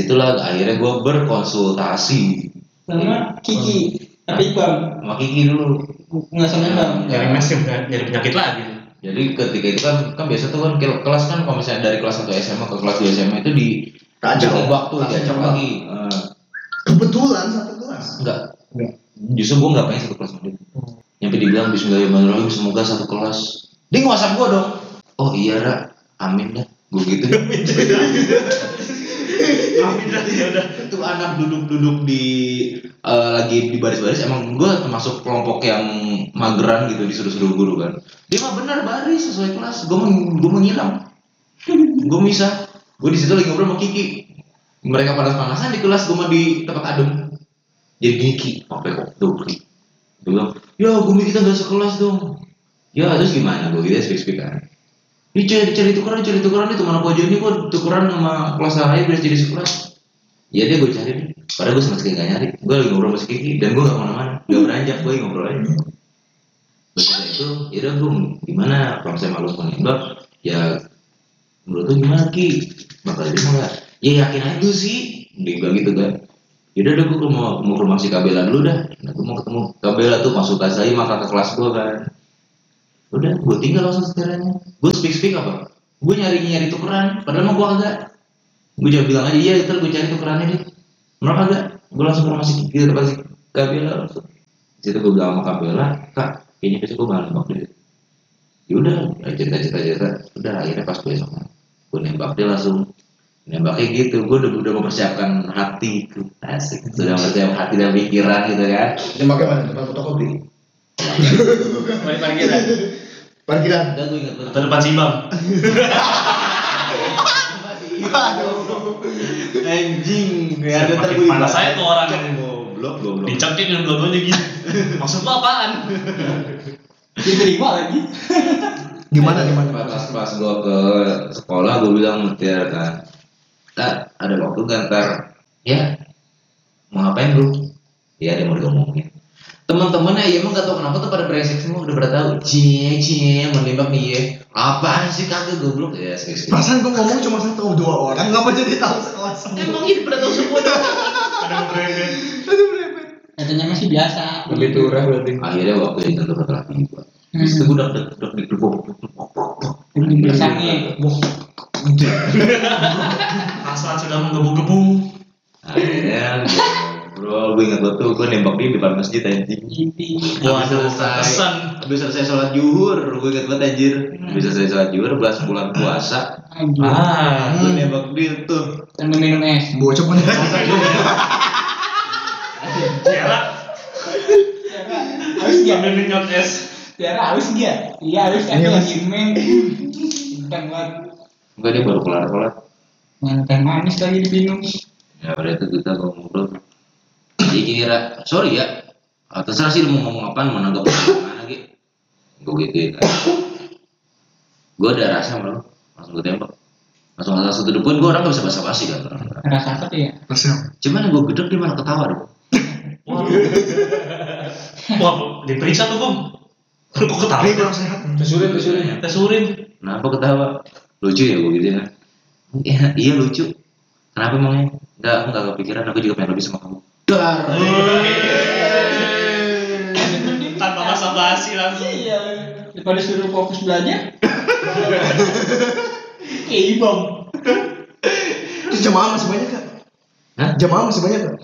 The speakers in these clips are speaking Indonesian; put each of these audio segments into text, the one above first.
situlah akhirnya gue berkonsultasi Sama Kiki. Tapi Bang, sama Kiki dulu. nggak sama Bang. Nyari mes ya bukan nyari penyakit lagi. Jadi ketika itu kan kan biasa tuh kan kel- kelas kan kalau misalnya dari kelas 1 SMA ke kelas 2 SMA itu di Langsung diajak coba. lagi. Eh, Kebetulan satu kelas. enggak. Enggak. Justru gue nggak pengen satu kelas sama dia. Nyampe dibilang Bismillahirrahmanirrahim semoga satu kelas. Dia nge-whatsapp gue dong. Oh iya Ra, amin dah. Gue gitu. Ya udah. itu anak duduk-duduk di eh, lagi di baris-baris emang gue termasuk kelompok yang mageran gitu disuruh-suruh guru kan. Dia mah benar baris sesuai kelas. Gue meng, gue menghilang gue bisa gue di situ lagi ngobrol sama Kiki. Mereka panas-panasan di kelas gue mah di tempat adem. Jadi Kiki sampai kok? Tuh dia bilang ya gumi kita gak sekelas dong. Ya terus gimana? Gue gitu speak speak kan ini cari cari tukeran cari tukeran itu mana aja ini kok tukeran sama kelas lain biar jadi sekelas ya dia gue cari nih padahal gue sama sekali gak nyari. Gue lagi ngobrol sama si Kiki dan gue gak ke mana-mana. Gak beranjak gue ngobrol aja. Begitu itu ya udah gue gimana? Kalau saya malu menembak ya menurut lu gimana Ki? Bakal diterima nggak? Ya yakin aja sih. Dia bilang gitu kan. Yaudah udah gue mau mau ke rumah si Kabela dulu dah. Nah, gue mau ketemu Kabela tuh masuk kelas saya maka ke kelas gue kan. Udah, gue tinggal langsung setelahnya. Gue speak speak apa? Gue nyari nyari tukeran, padahal mah gue agak. Gue coba bilang aja iya itu gue cari tukerannya deh. Kenapa agak? Gue langsung ke rumah si di tempat si Kabela langsung. Situ gue bilang sama Kabela, kak, kayaknya besok gue bakal nembak dia. Yaudah, cerita cerita cerita. Udah akhirnya pas besok gue nembak dia langsung nembaknya gitu gue udah udah mempersiapkan hati asik sudah mempersiapkan hati dan pikiran gitu kan pakai mana? Depan fotokopi. Balik parkiran. Parkiran. udah gue ingat Atau depan Simbang. anjing gak ada terbuka panas aja tuh orang. goblok goblok Dicengkin yang dua-duanya gitu. Maksud lo apaan? Diterima lagi. Gimana gimana? pas pas gue ke sekolah gue bilang mutiara kan tak ada waktu kan ntar ya mau ngapain bro ya dia mau diomongin teman-temannya ya emang gak tau kenapa tuh pada brengsek semua udah pada tahu cie cie menembak nih ya apaan sih kagak goblok ya sih Perasaan gua ngomong cuma satu dua orang, ngapa jadi tahu sekelas semua? emang ini pada tahu semua Ada berebet. Aduh berepet. Katanya masih biasa. Lebih turah berarti. akhirnya waktu itu tentu setelah tiba Hmm. Terus gue udah deg deg deg deg Biasanya. Hasrat sudah menggebu-gebu. akhirnya bro gue ingat betul gue nembak dia di depan masjid anjing selesai kesan. habis selesai sholat juhur gue ingat banget anjir habis selesai sholat juhur belas bulan puasa Anjir. Ah, gue nembak dia tuh Sambil minum es. Bocok mana? Tiara Harus dia. sambil minyak es. Tiara harus dia. Iya harus kan Iya, lagi main. Bintang banget. enggak dia baru kelar sholat Yang teh manis lagi diminum. ya udah itu kita ngobrol jadi kira sorry ya Ah, terserah sih lu mau ngomong apaan mau nanggap mana gitu gue gituin gue ada rasa sama lu langsung gue tembak langsung langsung to the point gue orang gak bisa basa-basi kan Rasa apa ya? Cuman gue gedek dia malah ketawa dong Waduh. Wah, diperiksa tuh, Bung. Kok ketawa? Ini kurang sehat. Tesurin, tesurin. Tes urin. kenapa ketawa lucu ya gue gitu kan iya, iya lucu kenapa emangnya enggak aku nggak kepikiran aku juga pengen lebih sama kamu dar Tanpa basa-basi langsung. Iya. Daripada suruh fokus belajar. Kayak ibom. Terus jamaah masih banyak kak? Hah? Jamaah masih banyak kak?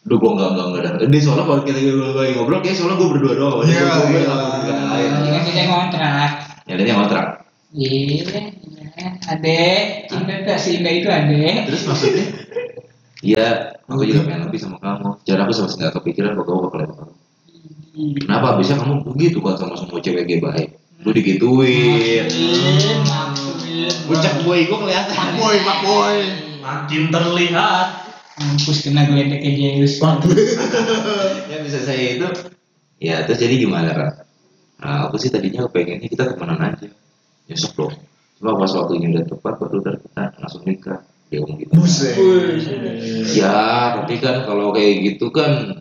Duh, gue enggak, enggak, enggak, enggak. Dia soalnya kalau kita lagi ngobrol, kayak soalnya gue berdua doang. Dia Iya, gue iya. bukan yang lain. Ini kan kita ngontrak. Ya, dia ngontrak. Iya. Adek, cinta tak sih itu adek. Terus maksudnya, Iya, aku juga pengen lebih sama kamu. Jangan aku sama sekali nggak kepikiran bahwa kamu bakal sama kamu. Kenapa? Bisa kamu begitu kan sama semua cewek gay baik. Lu digituin. Maksudin, maksudin. Puncak boy gue kelihatan. Boy, mak boy. Makin terlihat. Mampus kena geledeknya Zeus. ya bisa saya itu. Ya terus jadi gimana kan? Nah, aku sih tadinya pengennya kita temenan aja. Nyesek dong. Cuma pas waktunya udah tepat, baru udah kita langsung nikah. Dia ngomong gitu. Buset. Ya, tapi kan kalau kayak gitu kan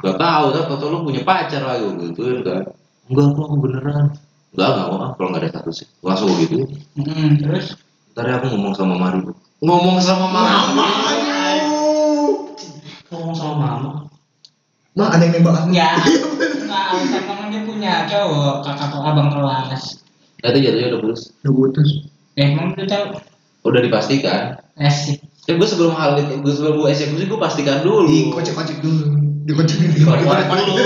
gak tahu kan atau lu punya pacar lah gitu kan. Enggak kok aku beneran. Enggak, enggak mau ah, kalau enggak ada status. Langsung gitu. Hmm, terus Ntar ya aku ngomong sama Mari. Ngomong sama Mari. ngomong sama mama Mah ada yang nembak aku. Enggak. Enggak alasan memang dia punya cowok kakak atau abang kelas. Nah, itu jatuhnya udah putus. Udah putus. Eh, emang udah tahu? Udah dipastikan. Asik. Ya gue sebelum hal itu, gue sebelum gue eksekusi gue pastikan dulu. Dikocek-kocek dulu. Dikocek Dikorek-korek dulu.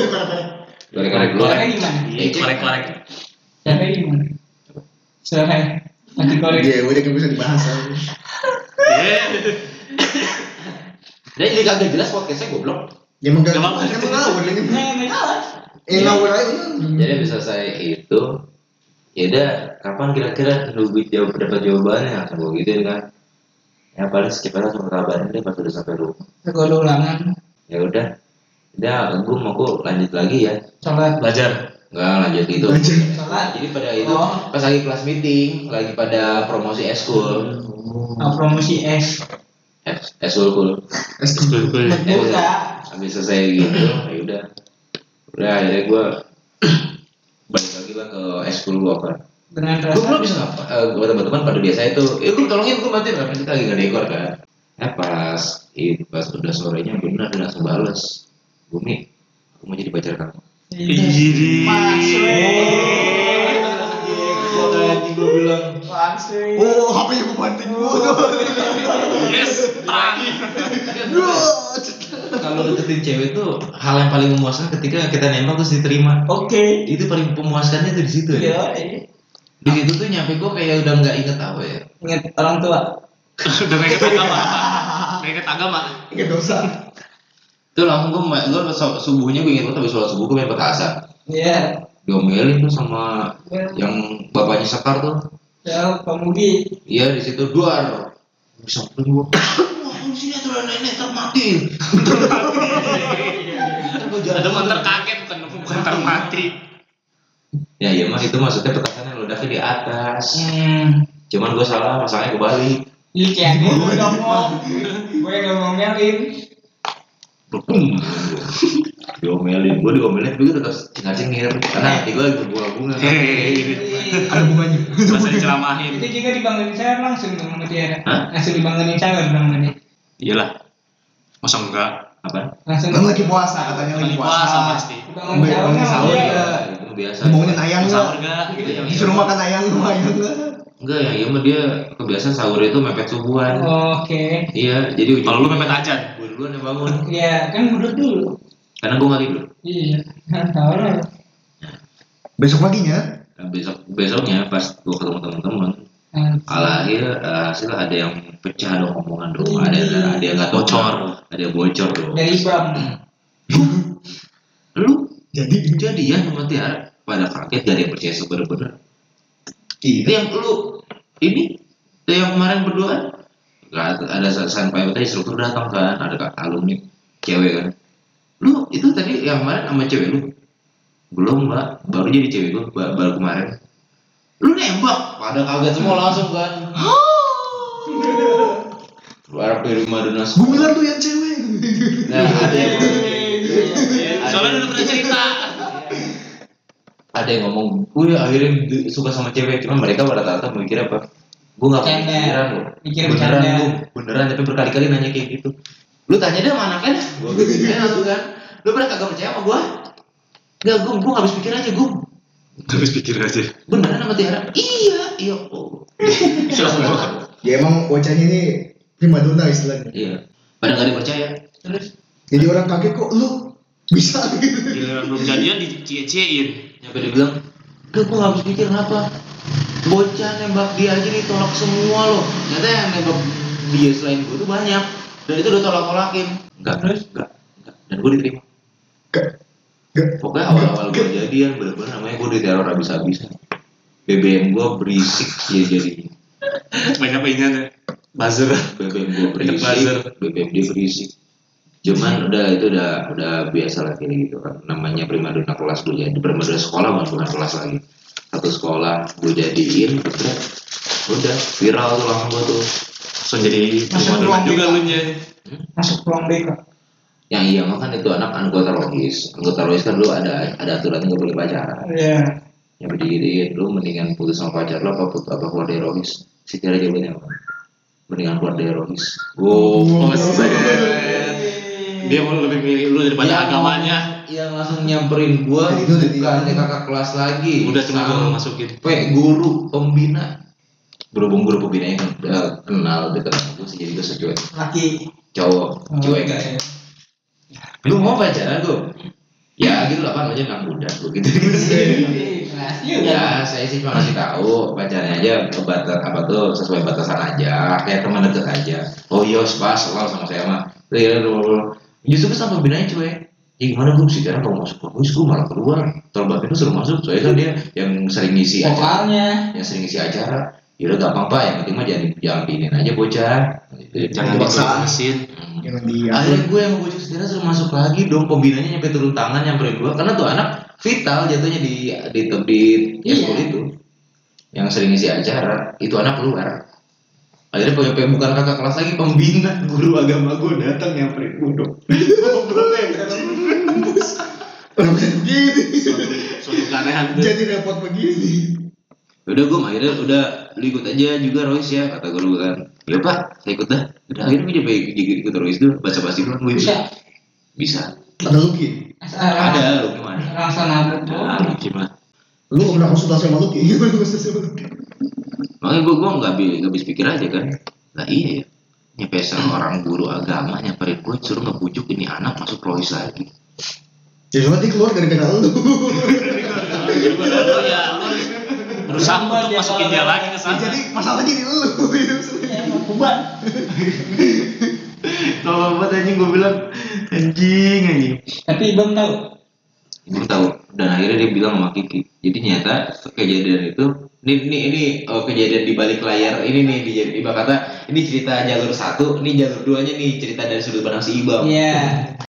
Korek-korek dulu. Caranya gimana? iya korek-korek Caranya gimana? Soalnya lagi korek. Iya, udah gak bisa dibahas. Dan jadi kagak jelas podcastnya goblok. Ya emang gak emang ngawur lagi. Eh ngawur aja. Jadi habis selesai itu, ya udah kapan kira-kira nunggu jawab dapat jawabannya langsung gue gituin kan. Ya paling secepatnya langsung kabarin deh pas udah sampai rumah. Gue ada ulangan. Ya udah, udah gue mau gue lanjut lagi ya. Sholat. belajar Nggak lanjut itu. Lanjut. Sholat. Jadi pada itu Oh. pas lagi kelas meeting, lagi pada promosi eskul, Oh, promosi. Es- eskul kul. Buka. Habis selesai gitu, ya udah, udah akhirnya gue lah ke eskul gue kan. Dengan gue rasa. bisa ngapa eh, gue teman-teman pada biasa itu eh gue tolongin gue bantuin karena kita lagi ngedekor kan eh pas itu pas udah sorenya bener dia langsung bales bumi aku mau jadi pacar kamu Iji. gue bilang Langsung. Oh, HP-nya gue banting dulu. yes terang kalau deketin cewek tuh hal yang paling memuaskan ketika kita nembak terus diterima Oke. itu paling pemuaskannya tuh di situ ya Iya. di situ tuh nyampe gue kayak udah nggak inget apa ya Ingat orang tua. udah nggak inget agama nggak inget agama Ingat dosa. itu langsung gue gue subuhnya gue inget habis sholat subuh gue main petasan Iya. diomelin tuh sama yang bapaknya sekar tuh Ya, pemudi. Iya di situ duar. Bisa pergi gua. Sini ada nenek termati. ada mantar kaget bukan bukan termati Ya iya mah itu maksudnya petasan yang ledaknya di atas. Hmm. Cuman gua salah masangnya kebalik. Iya, kayak gue ngomong. Gue nggak mau ngelin. Bum. Diomelin, gua diomelin tapi gua tetap cengar cengir karena hati lagi berbunga-bunga. hehehe Ada bunganya. masa diceramahin Itu juga dibangunin saya langsung dong sama dia. Langsung dibangunin saya sama dia. Iyalah masa enggak Apa? Kan lagi puasa katanya lagi puasa puasa. pasti sama sahur dia. Iya, itu biasa. Ngomongin nggak? sahur enggak gitu yang Disuruh makan ayang lu nggak? Enggak ya, iya mah dia kebiasaan sahur itu mepet subuhan. Oke. Iya, jadi ujung kalau lu mepet ajan Gua duluan yang bangun Ya, kan budut dulu. karena gua nggak tidur. Iya. Kan tahu lah. Besok paginya. Nah, besok besoknya pas gua ketemu teman-teman Nah, alhasil eh, hasil ada yang pecah dong omongan dong. Ada ada ada yang nggak Bocor. ada yang bocor dong. Dari Bram. lu Jadi jadian sama Tiara. Pada kaget dari yang percaya sebener-bener ini yang lu. Ini? Yang kemarin berdua? Nggak, ada sampai tadi instruktur datang kan. Ada kak alumni cewek kan. Lu itu tadi yang kemarin sama cewek lu? Belum mbak. Baru jadi cewek gua ba- baru kemarin lu nembak? Pada kaget semua langsung kan. Luar dari Madonna gue bilang tuh yang cewek. nah ada yang soalnya udah pernah cerita. Ada yang ngomong gue akhirnya suka sama cewek. Cuma mereka pada rata mikir apa. Gue gak kepikiran loh. Mikir beneran gue beneran tapi berkali-kali nanya kayak gitu. Lu tanya deh sama anaknya gue gitu langsung kan. Lu pernah kagak percaya sama gue Gak, gue, gue gak habis pikir aja, gue habis pikir aja Beneran sama Tiara? Iya, iya oh. Ya emang bocahnya ini primadona istilahnya. Iya, pada gak dipercaya Terus Jadi orang kaget kok lu bisa gitu. giliran belum jadian dicie-ciein Nyampe dia bilang, Gak, gue gak habis pikir kenapa Bocah nembak dia aja ditolak semua loh Ternyata yang nembak dia selain gue tuh banyak Dan itu udah tolak-tolakin Enggak, terus? Enggak, enggak Dan gue diterima Gak. Gak. Pokoknya awal-awal gue jadian bener-bener namanya gue diteror habis-habisan BBM gue berisik ya jadinya banyak pengennya buzzer. BBM gue Banyak buzzer. berisik BBM dia berisik. Cuman udah itu udah udah biasa lah kayak gitu kan. Namanya primadona kelas gue jadi primadona sekolah bukan bukan kelas lagi. Satu sekolah gue jadiin udah udah viral tuh langsung gue tuh. Langsung jadi Masuk ruang juga. Lu nya masuk ruang BK. Yang iya mah kan itu anak anggota rohis anggota rohis kan lu ada ada aturan nggak boleh pacaran Iya. yang berdiri lu mendingan putus sama pacar lo apa put apa keluar dari rohis si Tiara jawabannya apa mendingan keluar dari rohis oh wow set Dia mau lebih milih lu daripada Yang- agamanya. yang langsung nyamperin gua itu udah bukan dia. kakak kelas lagi Udah cuma gua masukin. guru pembina berhubung guru pembinanya kan eh, kenal dekat sama gua sih jadi gua secuek Laki. cowok Oh, cuek iya. Lu mau pacaran gua ya gitu lah pak. Aja nggak muda gua gitu. Juga. ya saya sih cuma ngasih tahu pacarnya aja batas apa tuh sesuai batasan aja. Kayak teman deket aja. Oh iya pas selalu sama saya mah. Iya, iya, iya. justru kan sama pembinanya cuek ya gimana gue sih jarang kalau masuk kampus gue malah keluar. Terbatin itu suruh masuk soalnya kan dia yang sering ngisi acara. Vokalnya. yang sering ngisi acara ya udah gampang pak yang penting mah jangan jangan diinin aja bocah gitu. Jangan Dipaksa. dipaksain. Hmm. Yang dia. akhirnya gue yang bocah setirnya suruh masuk lagi dong pembinanya nyampe turun tangan nyamperin gue karena tuh anak vital jatuhnya di di di, di Iya. school itu yang sering ngisi acara itu anak keluar akhirnya punya bukan kakak kelas lagi pembina guru agama gue datang nyamperin gue dong ya, suatu keanehan. Jadi repot begini. Udah gue akhirnya udah lu ikut aja juga Royce ya kata gue kan ya pak saya ikut dah udah akhirnya gue jadi ikut ikut Royce tuh baca basi gue Bisa. bisa Ada. Asal ada lu gimana Rasa nabrak nah, tuh. Lucky mah Lu gak pernah konsultasi sama Lucky? Gimana konsultasi sama Lucky? makanya gue gue nggak habis nggak habis pikir aja kan lah iya ya nyampe seorang guru agama nyamperin gue suruh ngebujuk ini anak masuk Royce lagi Ya dia keluar lu. Oh ya, lu berusaha untuk masukin dia lagi ke sana. Jadi masalahnya di lu. Ya, beban. kalau buat anjing gue bilang anjing anjing Tapi belum tahu. gue tahu dan akhirnya dia bilang sama Kiki jadi nyata kejadian itu ini ini ini oh, kejadian di balik layar ini nih di di kata ini cerita jalur satu ini jalur duanya nih cerita dari sudut pandang si Ibam Iya.